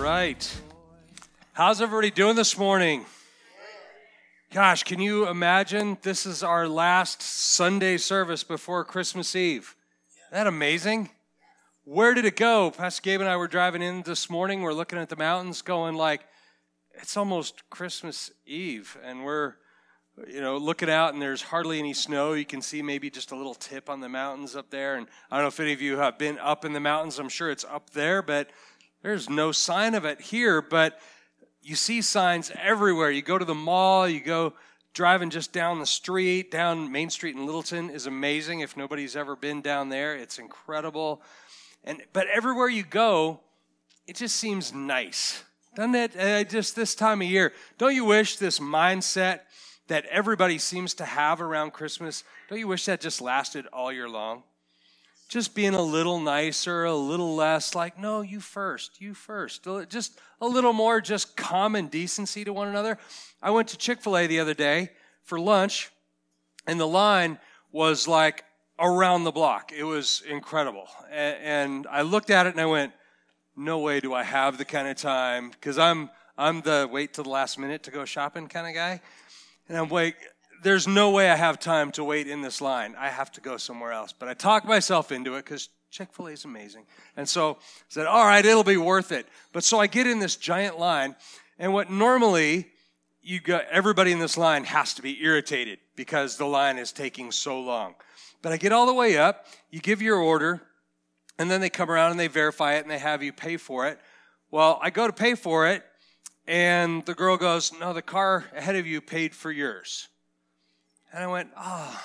right. How's everybody doing this morning? Gosh, can you imagine? This is our last Sunday service before Christmas Eve. Isn't that amazing? Where did it go? Pastor Gabe and I were driving in this morning. We're looking at the mountains, going like, it's almost Christmas Eve, and we're you know, looking out and there's hardly any snow. You can see maybe just a little tip on the mountains up there. And I don't know if any of you have been up in the mountains. I'm sure it's up there, but there's no sign of it here. But you see signs everywhere. You go to the mall, you go driving just down the street, down Main Street in Littleton is amazing. If nobody's ever been down there, it's incredible. And but everywhere you go, it just seems nice. Doesn't it? Uh, just this time of year. Don't you wish this mindset that everybody seems to have around Christmas, don't you wish that just lasted all year long? Just being a little nicer, a little less like, no, you first, you first. Just a little more just common decency to one another. I went to Chick fil A the other day for lunch, and the line was like around the block. It was incredible. And I looked at it and I went, no way do I have the kind of time, because I'm, I'm the wait till the last minute to go shopping kind of guy. And I'm like, there's no way I have time to wait in this line. I have to go somewhere else. But I talked myself into it because Chick fil A is amazing. And so I said, all right, it'll be worth it. But so I get in this giant line, and what normally you got everybody in this line has to be irritated because the line is taking so long. But I get all the way up, you give your order, and then they come around and they verify it and they have you pay for it. Well, I go to pay for it, and the girl goes, No, the car ahead of you paid for yours. And I went, Oh,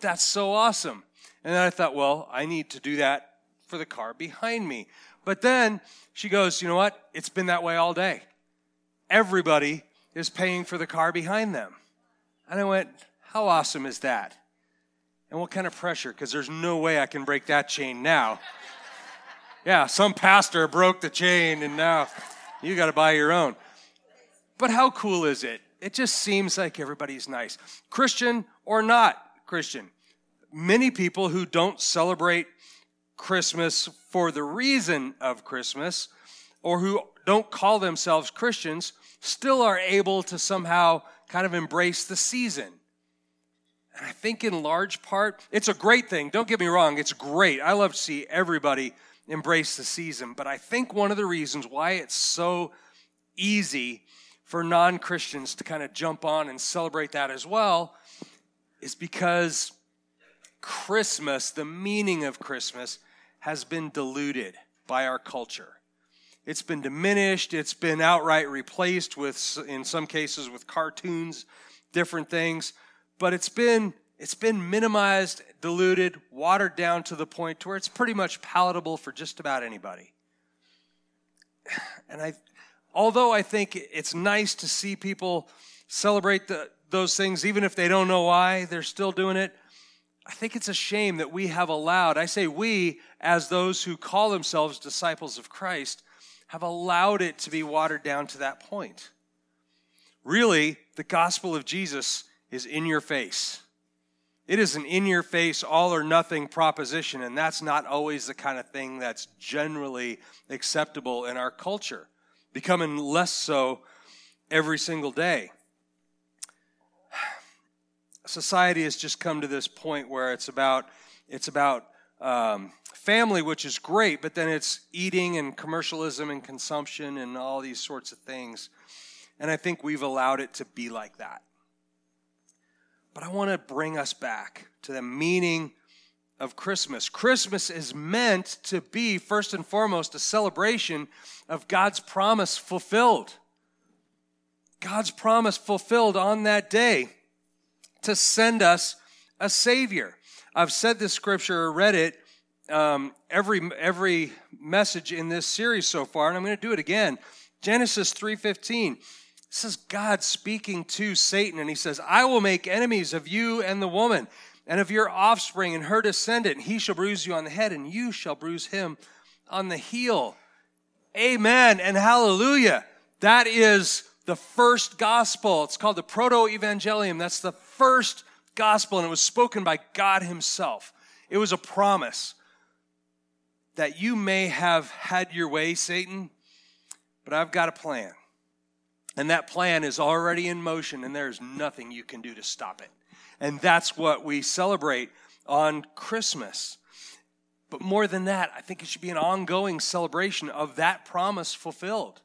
that's so awesome. And then I thought, Well, I need to do that for the car behind me. But then she goes, You know what? It's been that way all day. Everybody is paying for the car behind them. And I went, How awesome is that? And what kind of pressure? Because there's no way I can break that chain now. yeah, some pastor broke the chain and now you got to buy your own. But how cool is it? It just seems like everybody's nice. Christian or not Christian. Many people who don't celebrate Christmas for the reason of Christmas or who don't call themselves Christians still are able to somehow kind of embrace the season. And I think in large part, it's a great thing. Don't get me wrong, it's great. I love to see everybody embrace the season. But I think one of the reasons why it's so easy for non Christians to kind of jump on and celebrate that as well is because Christmas, the meaning of Christmas, has been diluted by our culture. It's been diminished, it's been outright replaced with, in some cases, with cartoons, different things, but it's been it's been minimized, diluted, watered down to the point to where it's pretty much palatable for just about anybody. And I although I think it's nice to see people celebrate the, those things, even if they don't know why they're still doing it, I think it's a shame that we have allowed, I say we, as those who call themselves disciples of Christ, have allowed it to be watered down to that point. Really, the gospel of Jesus is in your face. It is an in your face, all or nothing proposition, and that's not always the kind of thing that's generally acceptable in our culture becoming less so every single day. Society has just come to this point where it's about it's about um, family, which is great, but then it's eating and commercialism and consumption and all these sorts of things. And I think we've allowed it to be like that. But I want to bring us back to the meaning of Christmas. Christmas is meant to be, first and foremost, a celebration of God's promise fulfilled. God's promise fulfilled on that day to send us a Savior. I've said this scripture or read it um, every, every message in this series so far, and I'm going to do it again. Genesis 3.15. This is God speaking to Satan, and he says, I will make enemies of you and the woman and of your offspring and her descendant. He shall bruise you on the head, and you shall bruise him on the heel. Amen and hallelujah. That is the first gospel. It's called the Proto Evangelium. That's the first gospel, and it was spoken by God Himself. It was a promise that you may have had your way, Satan, but I've got a plan. And that plan is already in motion, and there's nothing you can do to stop it. And that's what we celebrate on Christmas. But more than that, I think it should be an ongoing celebration of that promise fulfilled.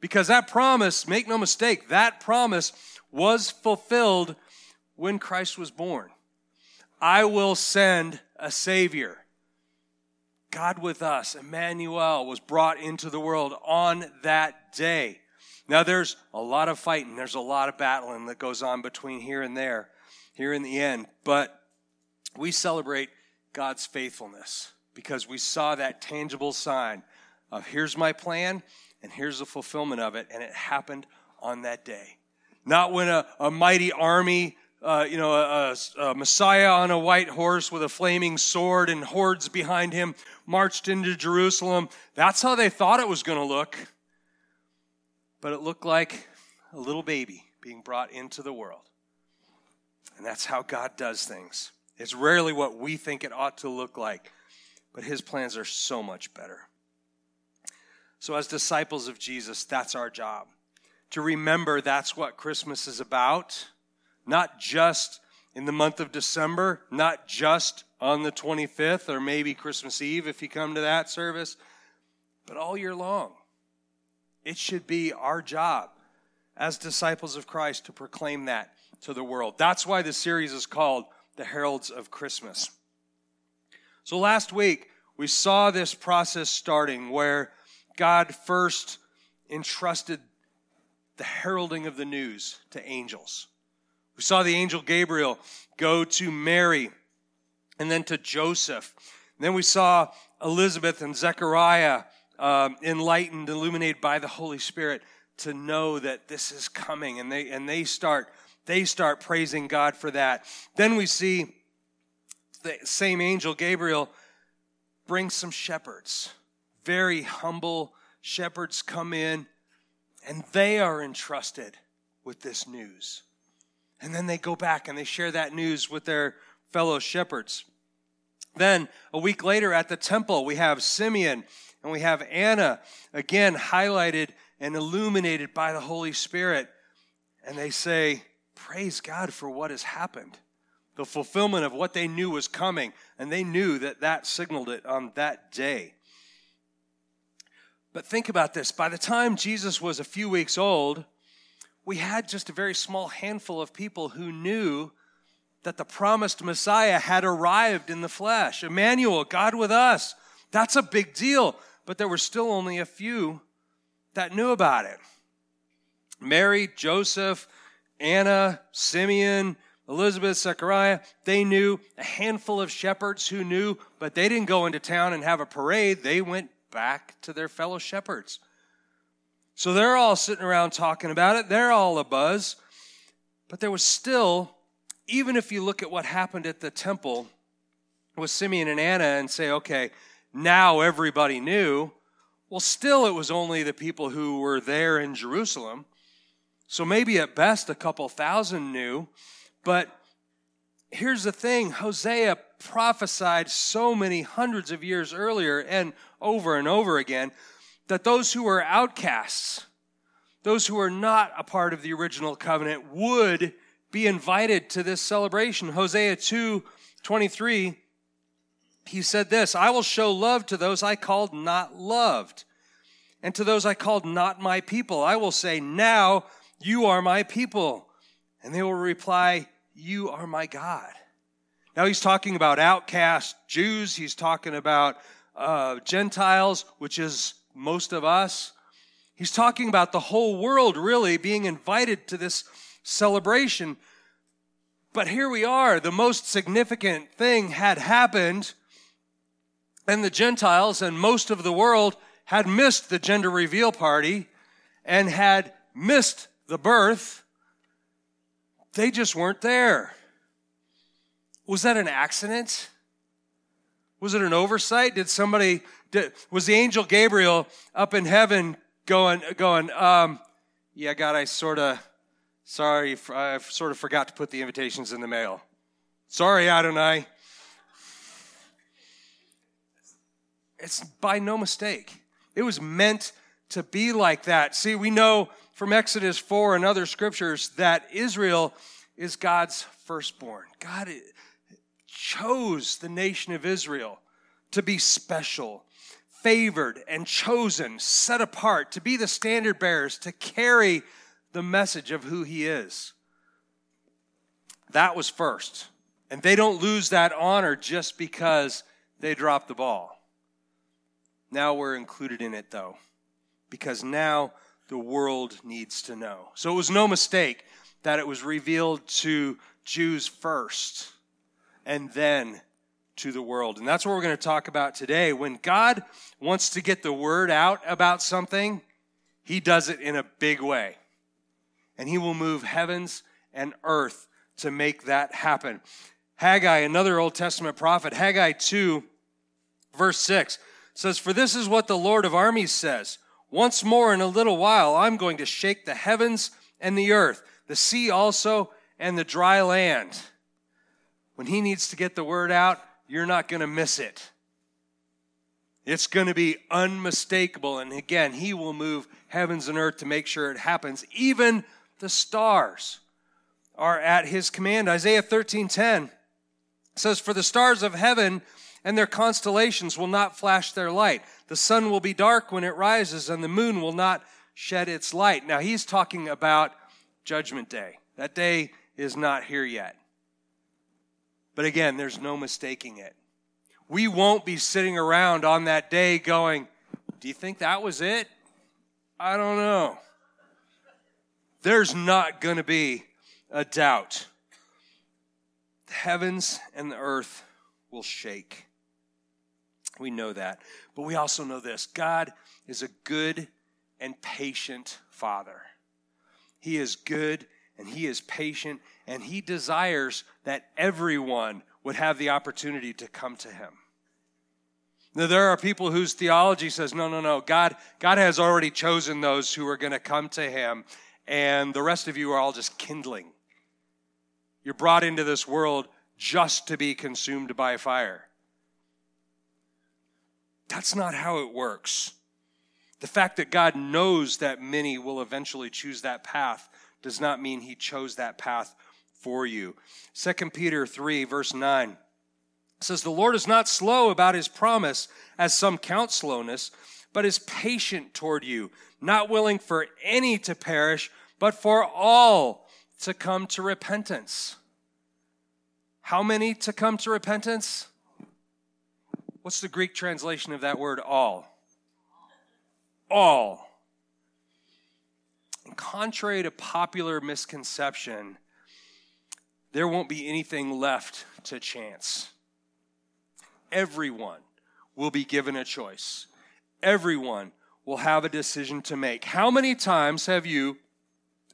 Because that promise, make no mistake, that promise was fulfilled when Christ was born. I will send a Savior. God with us, Emmanuel, was brought into the world on that day. Now, there's a lot of fighting, there's a lot of battling that goes on between here and there, here in the end. But we celebrate God's faithfulness because we saw that tangible sign of here's my plan and here's the fulfillment of it, and it happened on that day. Not when a, a mighty army uh, you know, a, a, Messiah on a white horse with a flaming sword and hordes behind him marched into Jerusalem. That's how they thought it was going to look. But it looked like a little baby being brought into the world. And that's how God does things. It's rarely what we think it ought to look like, but his plans are so much better. So, as disciples of Jesus, that's our job to remember that's what Christmas is about not just in the month of December, not just on the 25th or maybe Christmas Eve if you come to that service, but all year long. It should be our job as disciples of Christ to proclaim that to the world. That's why the series is called The Heralds of Christmas. So last week, we saw this process starting where God first entrusted the heralding of the news to angels. We saw the angel Gabriel go to Mary and then to Joseph. And then we saw Elizabeth and Zechariah um, enlightened, illuminated by the Holy Spirit to know that this is coming, and they and they start they start praising God for that. Then we see the same angel Gabriel bring some shepherds, very humble shepherds come in, and they are entrusted with this news. And then they go back and they share that news with their fellow shepherds. Then, a week later at the temple, we have Simeon and we have Anna, again highlighted and illuminated by the Holy Spirit. And they say, Praise God for what has happened. The fulfillment of what they knew was coming. And they knew that that signaled it on that day. But think about this by the time Jesus was a few weeks old, we had just a very small handful of people who knew that the promised Messiah had arrived in the flesh. Emmanuel, God with us. That's a big deal. But there were still only a few that knew about it. Mary, Joseph, Anna, Simeon, Elizabeth, Zechariah, they knew. A handful of shepherds who knew, but they didn't go into town and have a parade. They went back to their fellow shepherds. So they're all sitting around talking about it. They're all a buzz. But there was still, even if you look at what happened at the temple with Simeon and Anna and say, okay, now everybody knew, well, still it was only the people who were there in Jerusalem. So maybe at best a couple thousand knew. But here's the thing Hosea prophesied so many hundreds of years earlier and over and over again that those who were outcasts, those who were not a part of the original covenant, would be invited to this celebration. Hosea 2 23, he said this I will show love to those I called not loved, and to those I called not my people. I will say, Now you are my people. And they will reply, You are my God. Now he's talking about outcast Jews, he's talking about uh, Gentiles, which is most of us. He's talking about the whole world really being invited to this celebration. But here we are. The most significant thing had happened, and the Gentiles and most of the world had missed the gender reveal party and had missed the birth. They just weren't there. Was that an accident? Was it an oversight? Did somebody did, was the angel Gabriel up in heaven going, going, um, yeah, God, I sort of, sorry, I sort of forgot to put the invitations in the mail. Sorry, Adonai. It's by no mistake. It was meant to be like that. See, we know from Exodus 4 and other scriptures that Israel is God's firstborn. God chose the nation of Israel to be special, favored, and chosen, set apart, to be the standard bearers, to carry the message of who He is. That was first. And they don't lose that honor just because they dropped the ball. Now we're included in it, though, because now the world needs to know. So it was no mistake that it was revealed to Jews first and then to the world. And that's what we're going to talk about today. When God wants to get the word out about something, he does it in a big way. And he will move heavens and earth to make that happen. Haggai, another Old Testament prophet, Haggai 2, verse 6 says, For this is what the Lord of armies says Once more in a little while, I'm going to shake the heavens and the earth, the sea also, and the dry land. When he needs to get the word out, you're not going to miss it. It's going to be unmistakable. And again, he will move heavens and earth to make sure it happens. Even the stars are at his command. Isaiah 13 10 says, For the stars of heaven and their constellations will not flash their light. The sun will be dark when it rises, and the moon will not shed its light. Now, he's talking about Judgment Day. That day is not here yet. But again, there's no mistaking it. We won't be sitting around on that day going, Do you think that was it? I don't know. There's not going to be a doubt. The heavens and the earth will shake. We know that. But we also know this God is a good and patient Father. He is good and He is patient and He desires that everyone would have the opportunity to come to Him. Now, there are people whose theology says, no, no, no, God, God has already chosen those who are going to come to Him, and the rest of you are all just kindling. You're brought into this world just to be consumed by fire. That's not how it works. The fact that God knows that many will eventually choose that path does not mean he chose that path for you. 2 Peter 3, verse 9 says, The Lord is not slow about his promise, as some count slowness, but is patient toward you, not willing for any to perish, but for all to come to repentance. How many to come to repentance? What's the Greek translation of that word all? All. And contrary to popular misconception, there won't be anything left to chance. Everyone will be given a choice. Everyone will have a decision to make. How many times have you,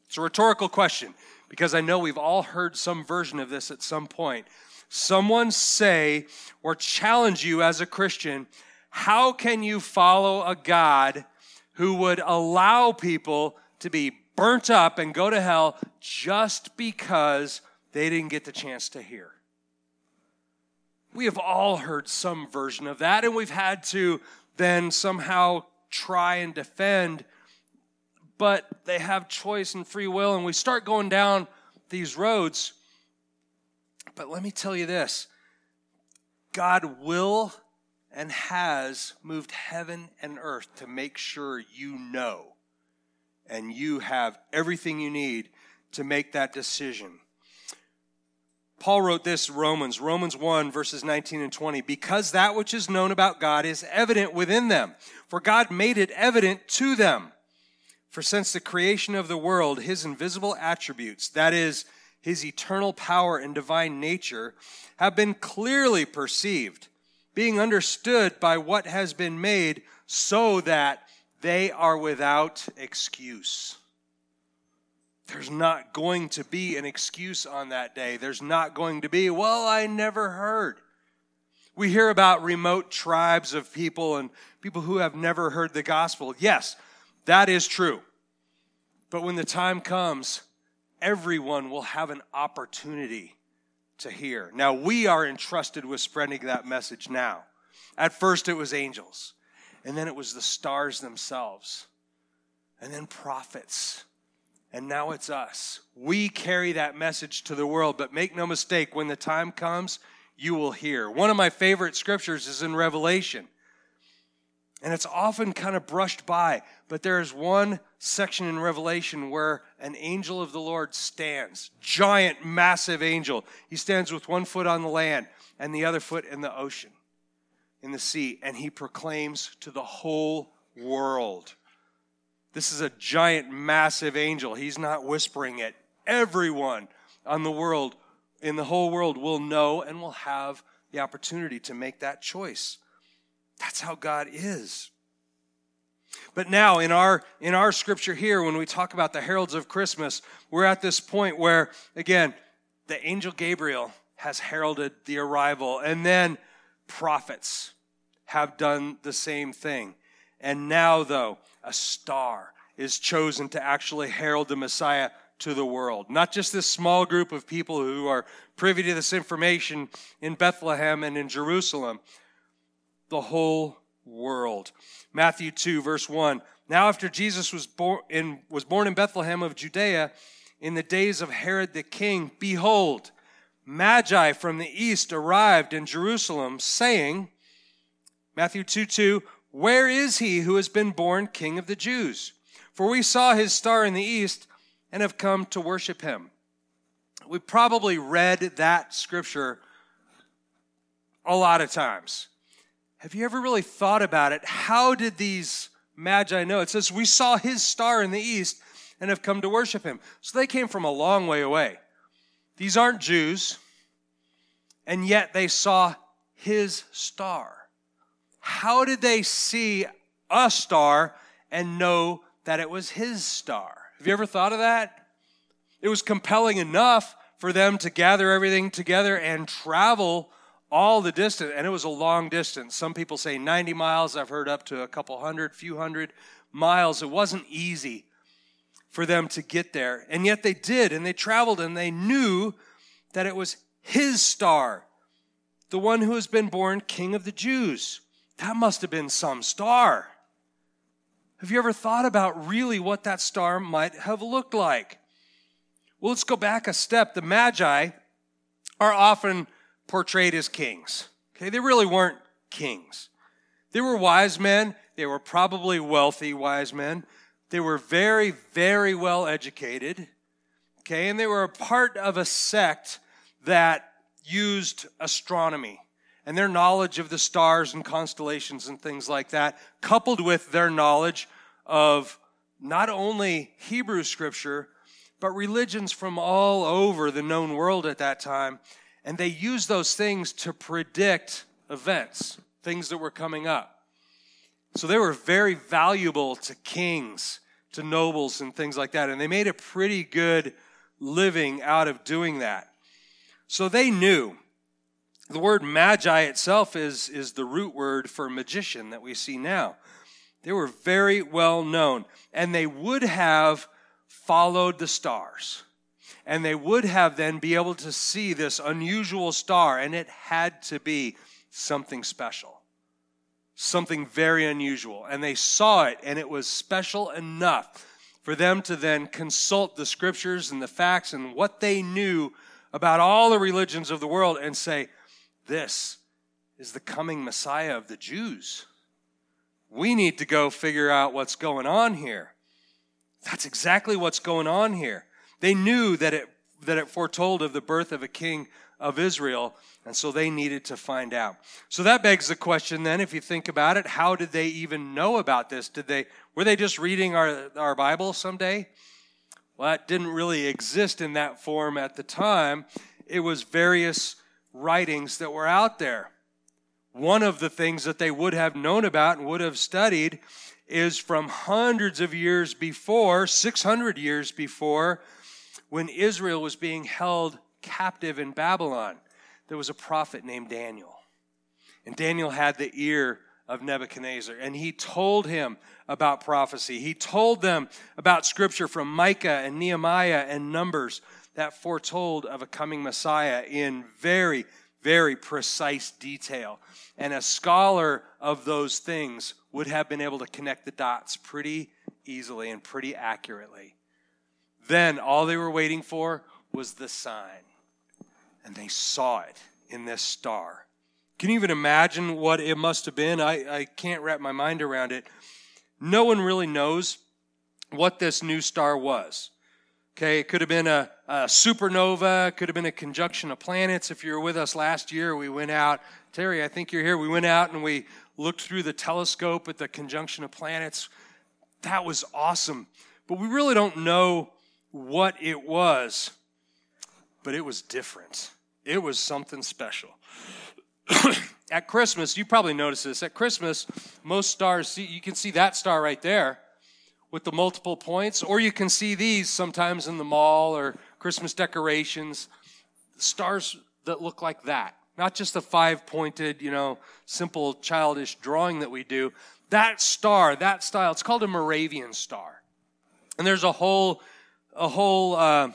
it's a rhetorical question, because I know we've all heard some version of this at some point someone say or challenge you as a Christian, how can you follow a God who would allow people to be burnt up and go to hell just because they didn't get the chance to hear? We have all heard some version of that, and we've had to then somehow try and defend, but they have choice and free will, and we start going down these roads but let me tell you this God will and has moved heaven and earth to make sure you know and you have everything you need to make that decision. Paul wrote this Romans, Romans 1, verses 19 and 20, because that which is known about God is evident within them, for God made it evident to them. For since the creation of the world, his invisible attributes, that is, his eternal power and divine nature, have been clearly perceived, being understood by what has been made, so that they are without excuse. There's not going to be an excuse on that day. There's not going to be, well, I never heard. We hear about remote tribes of people and people who have never heard the gospel. Yes, that is true. But when the time comes, everyone will have an opportunity to hear. Now, we are entrusted with spreading that message now. At first, it was angels, and then it was the stars themselves. and then prophets. And now it's us. We carry that message to the world, but make no mistake, when the time comes, you will hear. One of my favorite scriptures is in Revelation. And it's often kind of brushed by, but there is one section in Revelation where an angel of the Lord stands. Giant, massive angel. He stands with one foot on the land and the other foot in the ocean, in the sea, and he proclaims to the whole world. This is a giant, massive angel. He's not whispering it. Everyone on the world, in the whole world, will know and will have the opportunity to make that choice. That's how God is. But now in our in our scripture here when we talk about the heralds of Christmas, we're at this point where again, the angel Gabriel has heralded the arrival and then prophets have done the same thing. And now though, a star is chosen to actually herald the Messiah to the world. Not just this small group of people who are privy to this information in Bethlehem and in Jerusalem, the whole world. Matthew 2, verse 1. Now, after Jesus was born in, was born in Bethlehem of Judea, in the days of Herod the king, behold, Magi from the east arrived in Jerusalem, saying, Matthew 2 2, Where is he who has been born king of the Jews? For we saw his star in the east and have come to worship him. We probably read that scripture a lot of times. Have you ever really thought about it? How did these magi know? It says, We saw his star in the east and have come to worship him. So they came from a long way away. These aren't Jews, and yet they saw his star. How did they see a star and know that it was his star? Have you ever thought of that? It was compelling enough for them to gather everything together and travel all the distance, and it was a long distance. Some people say 90 miles. I've heard up to a couple hundred, few hundred miles. It wasn't easy for them to get there. And yet they did, and they traveled, and they knew that it was his star, the one who has been born king of the Jews. That must have been some star. Have you ever thought about really what that star might have looked like? Well, let's go back a step. The Magi are often portrayed as kings. Okay, they really weren't kings. They were wise men. They were probably wealthy wise men. They were very, very well educated. Okay, and they were a part of a sect that used astronomy and their knowledge of the stars and constellations and things like that, coupled with their knowledge of not only Hebrew scripture, but religions from all over the known world at that time and they used those things to predict events, things that were coming up. So they were very valuable to kings, to nobles, and things like that. And they made a pretty good living out of doing that. So they knew. The word magi itself is, is the root word for magician that we see now. They were very well known, and they would have followed the stars and they would have then be able to see this unusual star, and it had to be something special, something very unusual. And they saw it, and it was special enough for them to then consult the scriptures and the facts and what they knew about all the religions of the world and say, This is the coming Messiah of the Jews. We need to go figure out what's going on here. That's exactly what's going on here. They knew that it, that it foretold of the birth of a king of Israel, and so they needed to find out. So that begs the question then, if you think about it, how did they even know about this? Did they, were they just reading our, our Bible someday? Well, that didn't really exist in that form at the time. It was various writings that were out there. One of the things that they would have known about and would have studied is from hundreds of years before, 600 years before, when Israel was being held captive in Babylon, there was a prophet named Daniel. And Daniel had the ear of Nebuchadnezzar, and he told him about prophecy. He told them about scripture from Micah and Nehemiah and Numbers that foretold of a coming Messiah in very, very precise detail. And a scholar of those things would have been able to connect the dots pretty easily and pretty accurately. Then all they were waiting for was the sign. And they saw it in this star. Can you even imagine what it must have been? I, I can't wrap my mind around it. No one really knows what this new star was. Okay, it could have been a, a supernova, it could have been a conjunction of planets. If you were with us last year, we went out. Terry, I think you're here. We went out and we looked through the telescope at the conjunction of planets. That was awesome. But we really don't know what it was, but it was different. It was something special. at Christmas, you probably noticed this. At Christmas, most stars, see, you can see that star right there with the multiple points, or you can see these sometimes in the mall or Christmas decorations, stars that look like that. Not just a five pointed, you know, simple childish drawing that we do. That star, that style, it's called a Moravian star. And there's a whole, a whole uh,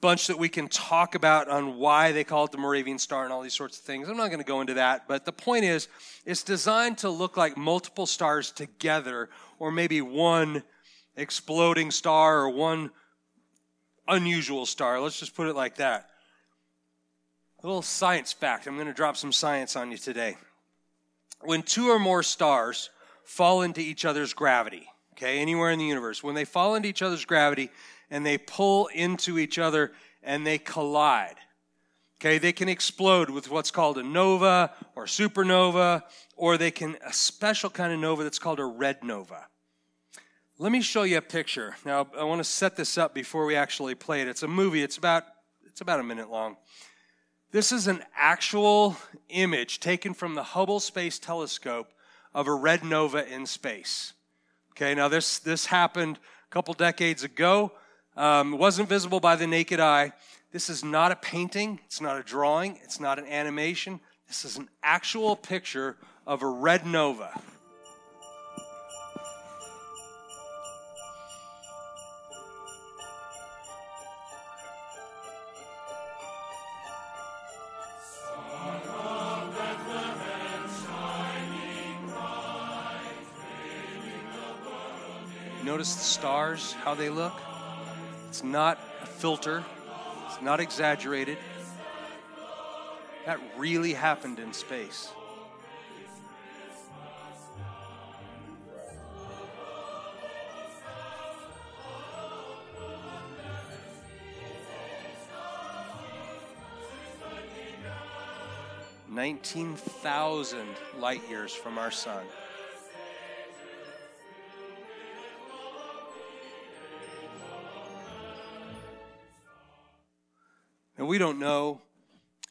bunch that we can talk about on why they call it the Moravian star and all these sorts of things. I'm not going to go into that, but the point is, it's designed to look like multiple stars together, or maybe one exploding star or one unusual star. Let's just put it like that. A little science fact. I'm going to drop some science on you today. When two or more stars fall into each other's gravity, okay, anywhere in the universe, when they fall into each other's gravity and they pull into each other and they collide, okay, they can explode with what's called a nova or supernova, or they can, a special kind of nova that's called a red nova. Let me show you a picture. Now, I want to set this up before we actually play it. It's a movie. It's about it's about a minute long. This is an actual image taken from the Hubble Space Telescope of a red nova in space. Okay, now this this happened a couple decades ago. Um, it wasn't visible by the naked eye. This is not a painting. It's not a drawing. It's not an animation. This is an actual picture of a red nova. Notice the stars, how they look. It's not a filter, it's not exaggerated. That really happened in space. Nineteen thousand light years from our sun. And we don't know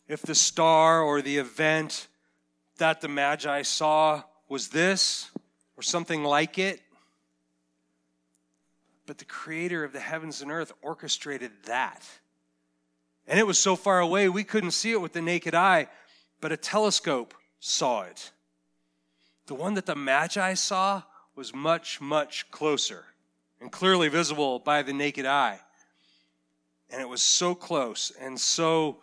if the star or the event that the Magi saw was this or something like it. But the creator of the heavens and earth orchestrated that. And it was so far away we couldn't see it with the naked eye, but a telescope saw it. The one that the Magi saw was much, much closer and clearly visible by the naked eye. And it was so close and so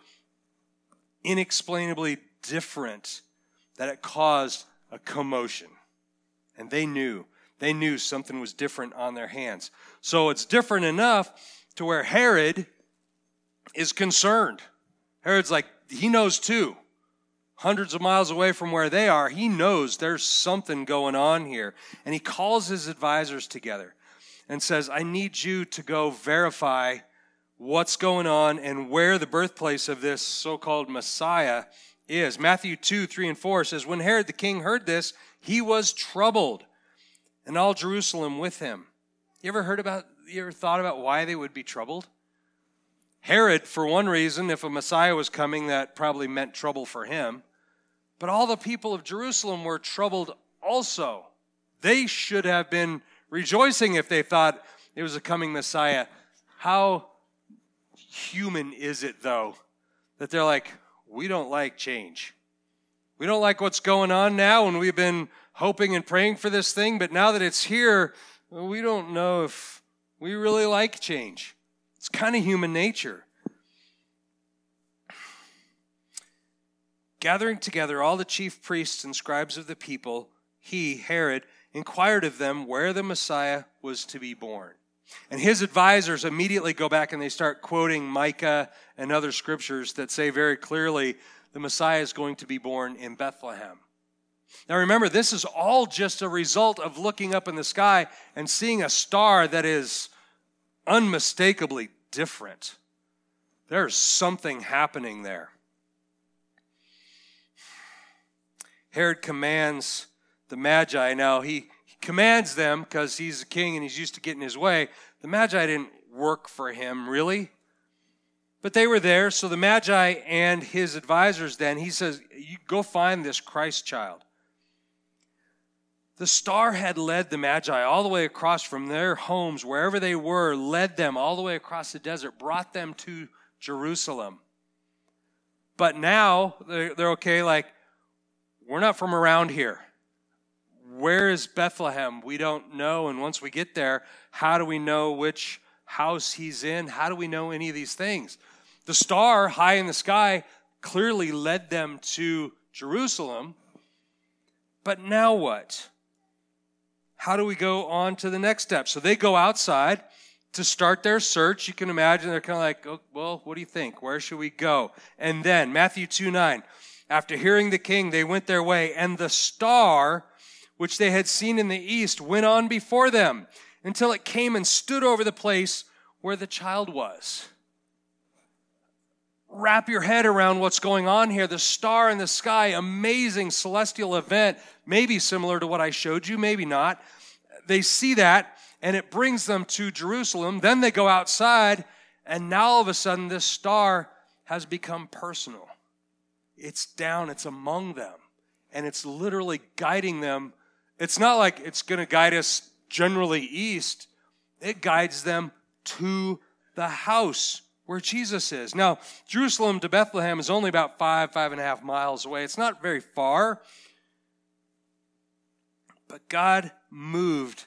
inexplainably different that it caused a commotion. And they knew. They knew something was different on their hands. So it's different enough to where Herod is concerned. Herod's like, he knows too. Hundreds of miles away from where they are, he knows there's something going on here. And he calls his advisors together and says, I need you to go verify what's going on and where the birthplace of this so called Messiah is. Matthew 2 3 and 4 says, When Herod the king heard this, he was troubled, and all Jerusalem with him. You ever heard about, you ever thought about why they would be troubled? Herod, for one reason, if a Messiah was coming, that probably meant trouble for him. But all the people of Jerusalem were troubled also. They should have been rejoicing if they thought it was a coming Messiah. How human is it, though, that they're like, we don't like change. We don't like what's going on now, and we've been hoping and praying for this thing, but now that it's here, we don't know if we really like change. It's kind of human nature. Gathering together all the chief priests and scribes of the people, he, Herod, inquired of them where the Messiah was to be born. And his advisors immediately go back and they start quoting Micah and other scriptures that say very clearly the Messiah is going to be born in Bethlehem. Now remember, this is all just a result of looking up in the sky and seeing a star that is unmistakably different. There's something happening there. Herod commands the Magi. Now, he, commands them because he's a king and he's used to getting his way. The Magi didn't work for him, really. But they were there, so the Magi and his advisors then, he says, You go find this Christ child. The star had led the Magi all the way across from their homes, wherever they were, led them all the way across the desert, brought them to Jerusalem. But now they're, they're okay, like, we're not from around here. Where is Bethlehem? We don't know. And once we get there, how do we know which house he's in? How do we know any of these things? The star high in the sky clearly led them to Jerusalem. But now what? how do we go on to the next step? So they go outside to start their search. You can imagine they're kind of like, oh, well, what do you think? Where should we go? And then, Matthew 2 9, after hearing the king, they went their way, and the star which they had seen in the east went on before them until it came and stood over the place where the child was. Wrap your head around what's going on here. The star in the sky, amazing celestial event, maybe similar to what I showed you, maybe not they see that and it brings them to Jerusalem. Then they go outside, and now all of a sudden, this star has become personal. It's down, it's among them, and it's literally guiding them. It's not like it's going to guide us generally east, it guides them to the house where Jesus is. Now, Jerusalem to Bethlehem is only about five, five and a half miles away. It's not very far. But God moved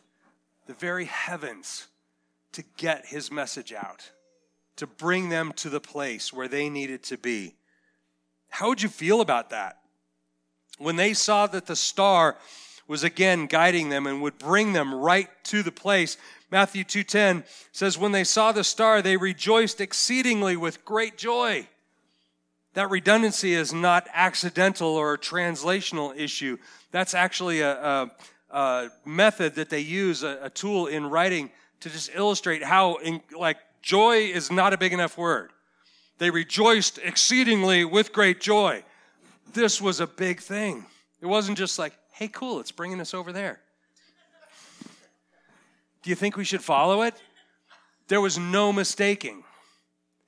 the very heavens to get his message out, to bring them to the place where they needed to be. How would you feel about that? When they saw that the star was again guiding them and would bring them right to the place. Matthew 2:10 says when they saw the star they rejoiced exceedingly with great joy. That redundancy is not accidental or a translational issue. That's actually a, a, a method that they use, a, a, tool in writing to just illustrate how, in, like, joy is not a big enough word. They rejoiced exceedingly with great joy. This was a big thing. It wasn't just like, hey, cool, it's bringing us over there. Do you think we should follow it? There was no mistaking.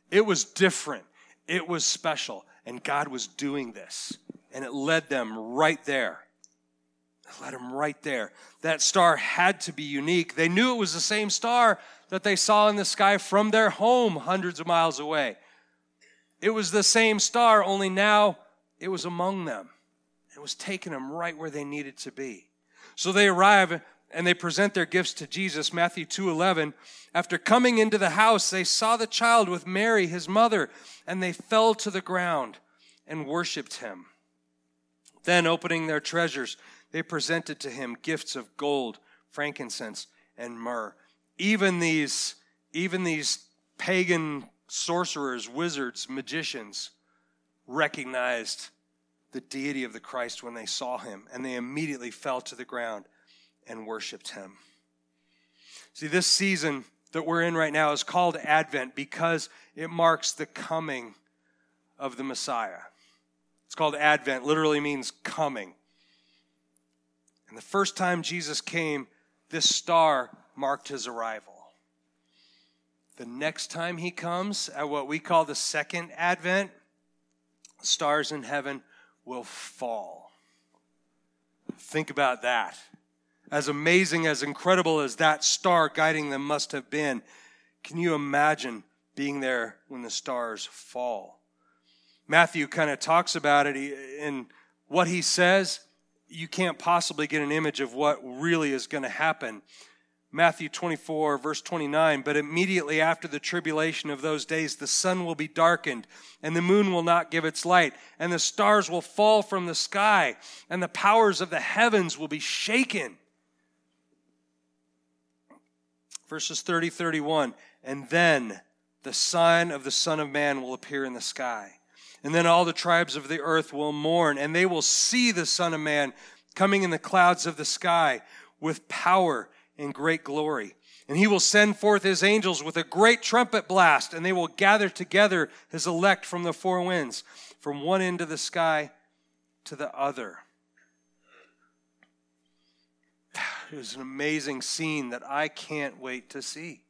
It was different. It was special. And God was doing this. And it led them right there. Led them right there. That star had to be unique. They knew it was the same star that they saw in the sky from their home hundreds of miles away. It was the same star, only now it was among them. It was taking them right where they needed to be. So they arrive and they present their gifts to Jesus, Matthew 2:11. After coming into the house, they saw the child with Mary, his mother, and they fell to the ground and worshiped him. Then, opening their treasures, they presented to him gifts of gold, frankincense, and myrrh. Even these, even these pagan sorcerers, wizards, magicians recognized the deity of the Christ when they saw him, and they immediately fell to the ground and worshiped him. See, this season that we're in right now is called Advent because it marks the coming of the Messiah. It's called Advent, literally means coming. And the first time Jesus came, this star marked his arrival. The next time he comes, at what we call the second advent, stars in heaven will fall. Think about that. As amazing, as incredible as that star guiding them must have been, can you imagine being there when the stars fall? Matthew kind of talks about it in what he says. You can't possibly get an image of what really is going to happen. Matthew 24, verse 29. But immediately after the tribulation of those days, the sun will be darkened, and the moon will not give its light, and the stars will fall from the sky, and the powers of the heavens will be shaken. verses 30 31. And then the sign of the Son of Man will appear in the sky. And then all the tribes of the earth will mourn, and they will see the Son of Man coming in the clouds of the sky with power and great glory. And he will send forth his angels with a great trumpet blast, and they will gather together his elect from the four winds, from one end of the sky to the other. It was an amazing scene that I can't wait to see.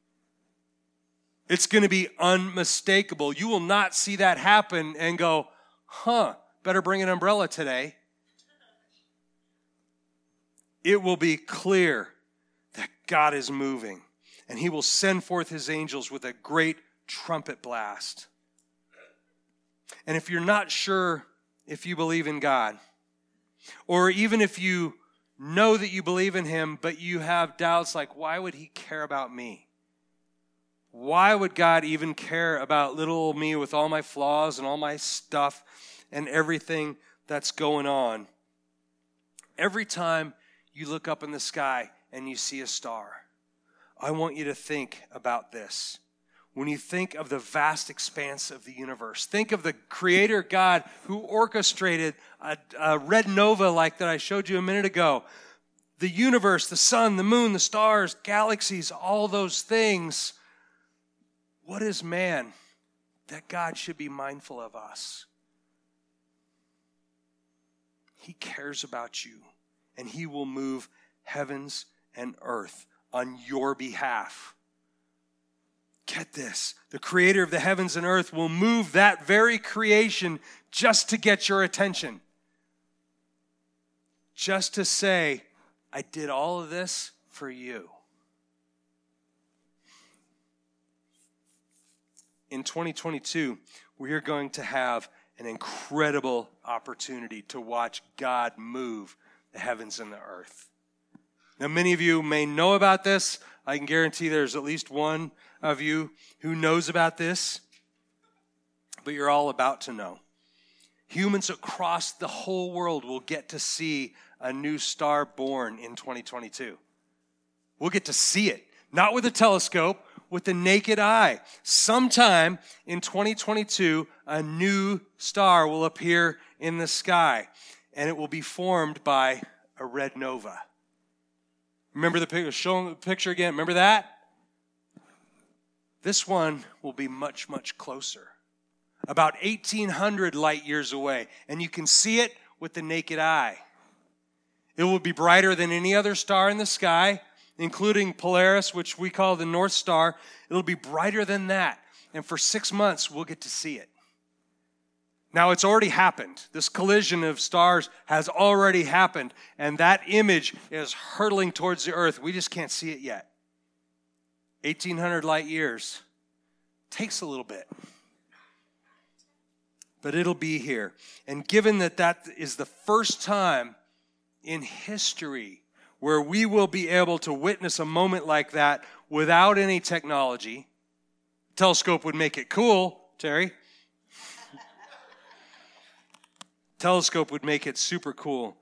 It's going to be unmistakable. You will not see that happen and go, huh, better bring an umbrella today. It will be clear that God is moving, and He will send forth His angels with a great trumpet blast. And if you're not sure if you believe in God, or even if you know that you believe in Him, but you have doubts like, why would He care about me? Why would God even care about little me with all my flaws and all my stuff and everything that's going on? Every time you look up in the sky and you see a star, I want you to think about this. When you think of the vast expanse of the universe, think of the Creator God who orchestrated a, a red nova like that I showed you a minute ago. The universe, the sun, the moon, the stars, galaxies, all those things what is man that God should be mindful of us? He cares about you, and He will move heavens and earth on your behalf. Get this the creator of the heavens and earth will move that very creation just to get your attention. Just to say, I did all of this for you. in 2022, we are going to have an incredible opportunity to watch God move the heavens and the earth. Now, many of you may know about this. I can guarantee there's at least one of you who knows about this, but you're all about to know. Humans across the whole world will get to see a new star born in 2022. We'll get to see it, not with a telescope, with the naked eye. Sometime in 2022, a new star will appear in the sky, and it will be formed by a red nova. Remember the picture? Show the picture again. Remember that? This one will be much, much closer, about 1,800 light years away, and you can see it with the naked eye. It will be brighter than any other star in the sky including Polaris, which we call the North Star. It'll be brighter than that. And for six months, we'll get to see it. Now, it's already happened. This collision of stars has already happened, and that image is hurtling towards the earth. We just can't see it yet. 1,800 light years takes a little bit, but it'll be here. And given that that is the first time in history where we will be able to witness a moment like that without any technology. Telescope would make it cool, Terry. Telescope would make it super cool,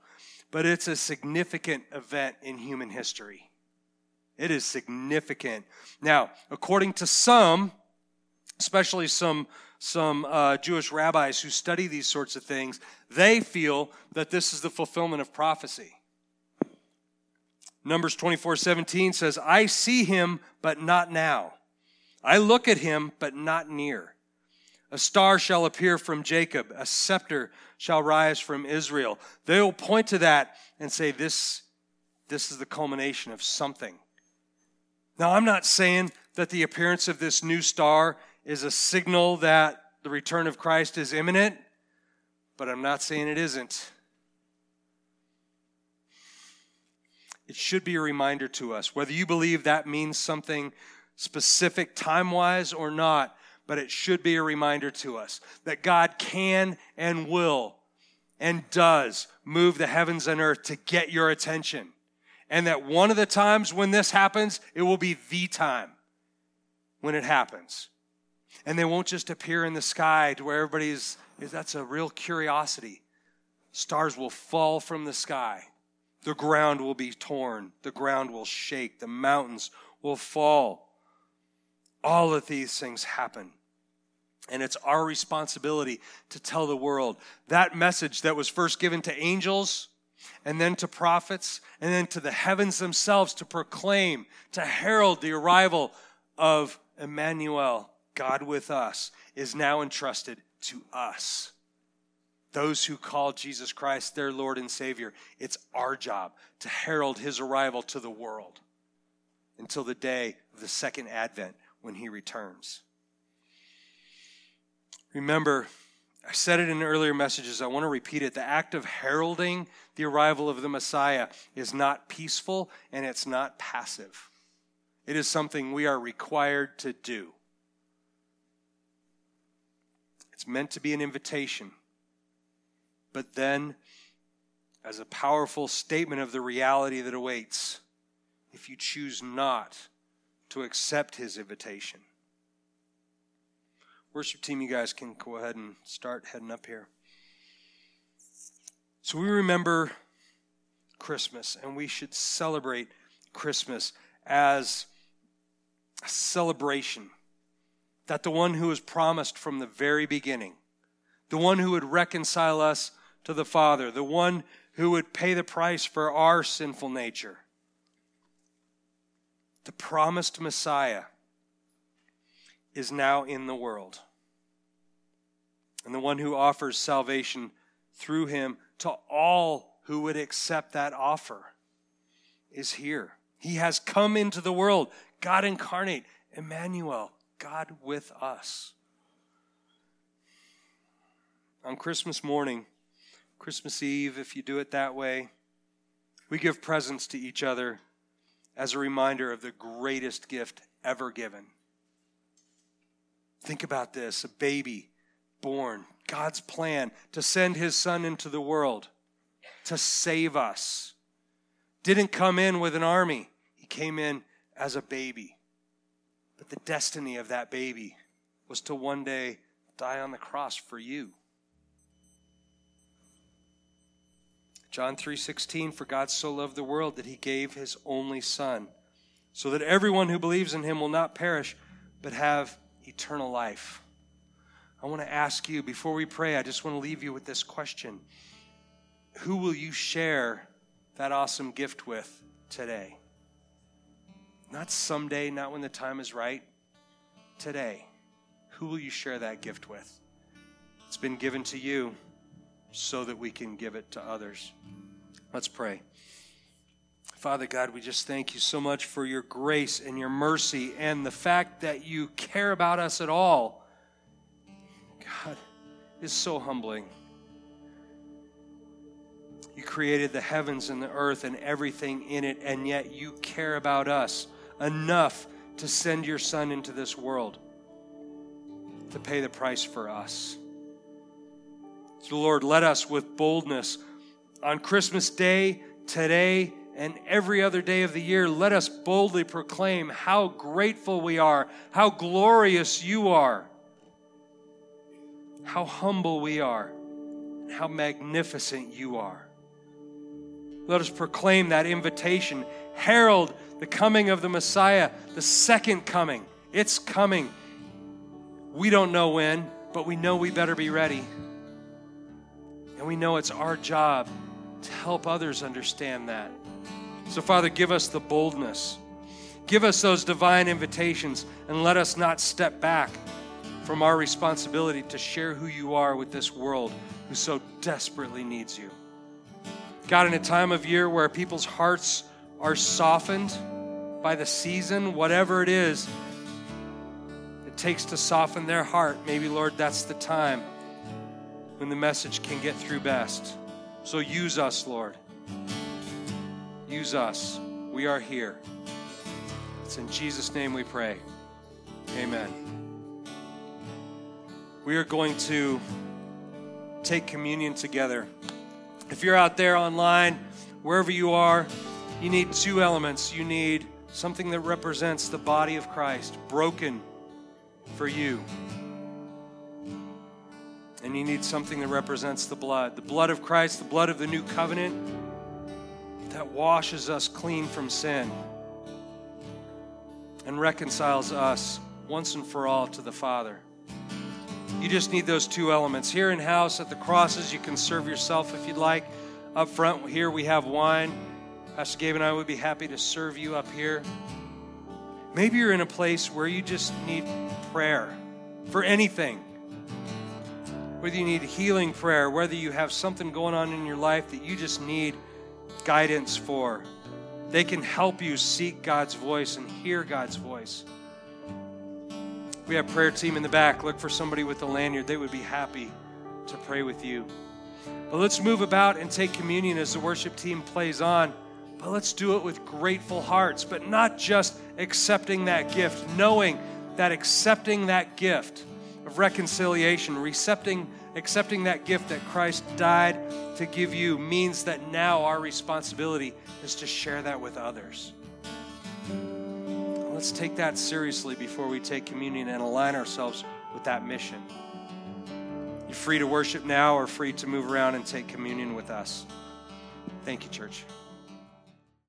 but it's a significant event in human history. It is significant. Now, according to some, especially some some uh, Jewish rabbis who study these sorts of things, they feel that this is the fulfillment of prophecy. Numbers 24 17 says, I see him, but not now. I look at him, but not near. A star shall appear from Jacob, a scepter shall rise from Israel. They will point to that and say, This, this is the culmination of something. Now, I'm not saying that the appearance of this new star is a signal that the return of Christ is imminent, but I'm not saying it isn't. it should be a reminder to us, whether you believe that means something specific time wise or not, but it should be a reminder to us that God can and will and does move the heavens and earth to get your attention. And that one of the times when this happens, it will be the time when it happens. And they won't just appear in the sky to where everybody's, is that's a real curiosity. Stars will fall from the sky the ground will be torn, the ground will shake, the mountains will fall. All of these things happen. And it's our responsibility to tell the world that message that was first given to angels and then to prophets and then to the heavens themselves to proclaim, to herald the arrival of Emmanuel, God with us, is now entrusted to us. Those who call Jesus Christ their Lord and Savior, it's our job to herald his arrival to the world until the day of the second advent when he returns. Remember, I said it in earlier messages. I want to repeat it. The act of heralding the arrival of the Messiah is not peaceful and it's not passive. It is something we are required to do. It's meant to be an invitation, but then as a powerful statement of the reality that awaits if you choose not to accept his invitation. Worship team, you guys can go ahead and start heading up here. So we remember Christmas, and we should celebrate Christmas as a celebration that the one who was promised from the very beginning, the one who would reconcile us to the Father, the one who would pay the price for our sinful nature, the promised Messiah is now in the world. And the one who offers salvation through him to all who would accept that offer is here. He has come into the world, God incarnate, Emmanuel, God with us. On Christmas morning, Christmas Eve, if you do it that way, we give presents to each other as a reminder of the greatest gift ever given Think about this a baby born, God's plan to send his son into the world to save us. Didn't come in with an army, he came in as a baby. But the destiny of that baby was to one day die on the cross for you. John 3:16 for God so loved the world that he gave his only son so that everyone who believes in him will not perish but have eternal life. I want to ask you, before we pray, I just want to leave you with this question Who will you share that awesome gift with today? Not someday, not when the time is right. Today. Who will you share that gift with? It's been given to you so that we can give it to others. Let's pray. Father God, we just thank you so much for your grace and your mercy and the fact that you care about us at all. God, is so humbling. You created the heavens and the earth and everything in it, and yet you care about us enough to send your Son into this world to pay the price for us. So, Lord, let us with boldness on Christmas Day, today, and every other day of the year, let us boldly proclaim how grateful we are, how glorious you are, how humble we are, and how magnificent you are. Let us proclaim that invitation, herald the coming of the Messiah, the second coming. It's coming. We don't know when, but we know we better be ready. And we know it's our job to help others understand that. So, Father, give us the boldness. Give us those divine invitations and let us not step back from our responsibility to share who you are with this world who so desperately needs you. God, in a time of year where people's hearts are softened by the season, whatever it is, it takes to soften their heart. Maybe, Lord, that's the time when the message can get through best. So use us, Lord. Use us. We are here. It's in Jesus' name we pray. Amen. We are going to take communion together. If you're out there online, wherever you are, you need two elements. You need something that represents the body of Christ, broken for you. And you need something that represents the blood the blood of Christ, the blood of the new covenant that washes us clean from sin. and reconciles us once and for all to the Father. You just need those two elements. Here in house at the crosses, you can serve yourself if you'd like. Up front here, we have wine. Pastor Gabe and I would be happy to serve you up here. Maybe you're in a place where you just need prayer for anything. Whether you need healing prayer, whether you have something going on in your life that you just need guidance for, they can help you seek God's voice and hear God's voice. We have prayer team in the back. Look for somebody with a lanyard. They would be happy to pray with you. But let's move about and take communion as the worship team plays on. But let's do it with grateful hearts, but not just accepting that gift, knowing that accepting that gift of reconciliation, accepting, accepting that gift that Christ died to give you means that now our responsibility is to share that with others. Let's take that seriously before we take communion and align ourselves with that mission. You're free to worship now or free to move around and take communion with us. Thank you, church.